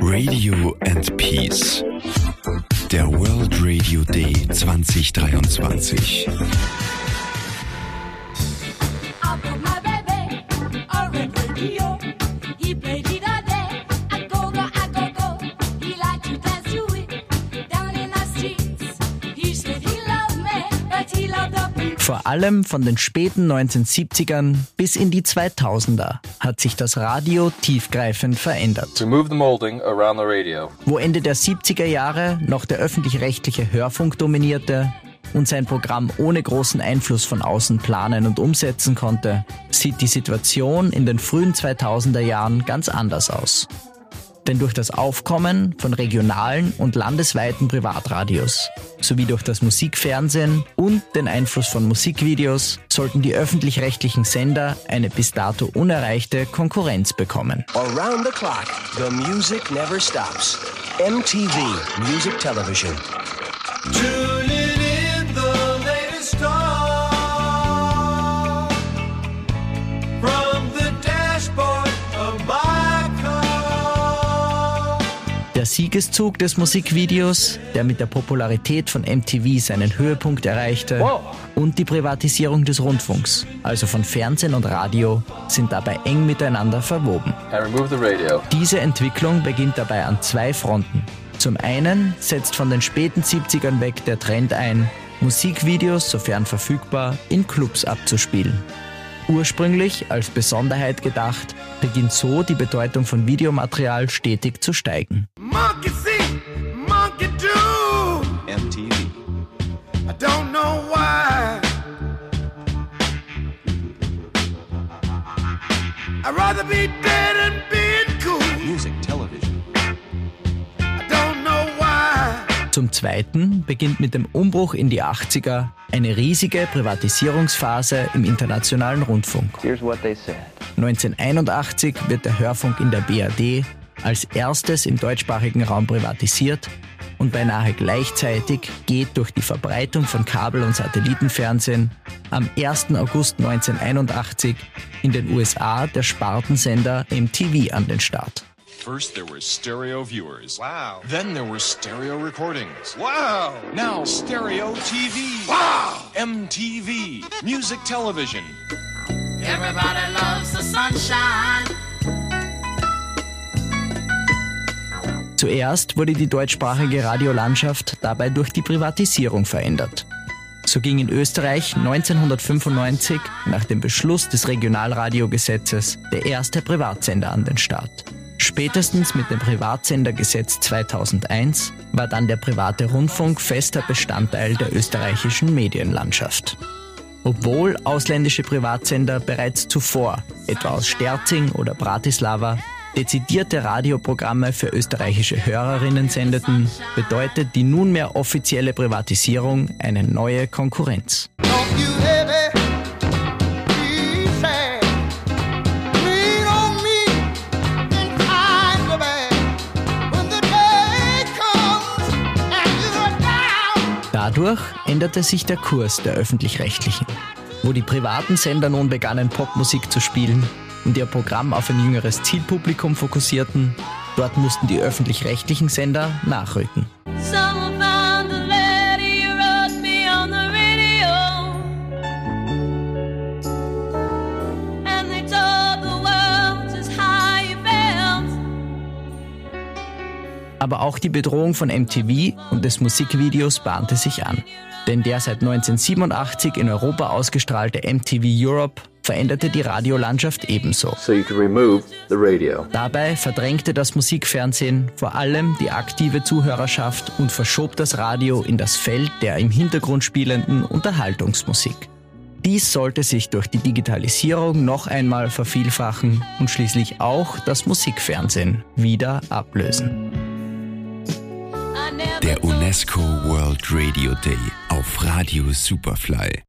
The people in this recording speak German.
Radio and Peace. Der World Radio Day 2023. Vor allem von den späten 1970ern bis in die 2000er hat sich das Radio tiefgreifend verändert. Wo Ende der 70er Jahre noch der öffentlich-rechtliche Hörfunk dominierte und sein Programm ohne großen Einfluss von außen planen und umsetzen konnte, sieht die Situation in den frühen 2000er Jahren ganz anders aus. Denn durch das Aufkommen von regionalen und landesweiten Privatradios sowie durch das Musikfernsehen und den Einfluss von Musikvideos sollten die öffentlich-rechtlichen Sender eine bis dato unerreichte Konkurrenz bekommen. Around the clock, the music never stops. MTV Music Television. Der Siegeszug des Musikvideos, der mit der Popularität von MTV seinen Höhepunkt erreichte, wow. und die Privatisierung des Rundfunks, also von Fernsehen und Radio, sind dabei eng miteinander verwoben. Diese Entwicklung beginnt dabei an zwei Fronten. Zum einen setzt von den späten 70ern weg der Trend ein, Musikvideos, sofern verfügbar, in Clubs abzuspielen. Ursprünglich als Besonderheit gedacht, beginnt so die Bedeutung von Videomaterial stetig zu steigen. Monkey see, monkey do. MTV. I don't know why. I'd rather be dead than being cool. Music, television. I don't know why. Zum Zweiten beginnt mit dem Umbruch in die 80er eine riesige Privatisierungsphase im internationalen Rundfunk. 1981 wird der Hörfunk in der BRD als erstes im deutschsprachigen Raum privatisiert und beinahe gleichzeitig geht durch die Verbreitung von Kabel- und Satellitenfernsehen am 1. August 1981 in den USA der Spartensender MTV an den Start. First, there were stereo viewers. Wow. Then there were stereo recordings. Wow. Now, stereo TV. Wow. MTV. Music television. Everybody loves the sunshine. Zuerst wurde die deutschsprachige Radiolandschaft dabei durch die Privatisierung verändert. So ging in Österreich 1995 nach dem Beschluss des Regionalradiogesetzes der erste Privatsender an den Start. Spätestens mit dem Privatsendergesetz 2001 war dann der private Rundfunk fester Bestandteil der österreichischen Medienlandschaft. Obwohl ausländische Privatsender bereits zuvor, etwa aus Sterzing oder Bratislava, dezidierte Radioprogramme für österreichische Hörerinnen sendeten, bedeutet die nunmehr offizielle Privatisierung eine neue Konkurrenz. Dadurch änderte sich der Kurs der öffentlich-rechtlichen. Wo die privaten Sender nun begannen, Popmusik zu spielen, und ihr Programm auf ein jüngeres Zielpublikum fokussierten. Dort mussten die öffentlich-rechtlichen Sender nachrücken. Aber auch die Bedrohung von MTV und des Musikvideos bahnte sich an. Denn der seit 1987 in Europa ausgestrahlte MTV Europe veränderte die Radiolandschaft ebenso. So Dabei verdrängte das Musikfernsehen vor allem die aktive Zuhörerschaft und verschob das Radio in das Feld der im Hintergrund spielenden Unterhaltungsmusik. Dies sollte sich durch die Digitalisierung noch einmal vervielfachen und schließlich auch das Musikfernsehen wieder ablösen. Der UNESCO World Radio Day auf Radio Superfly.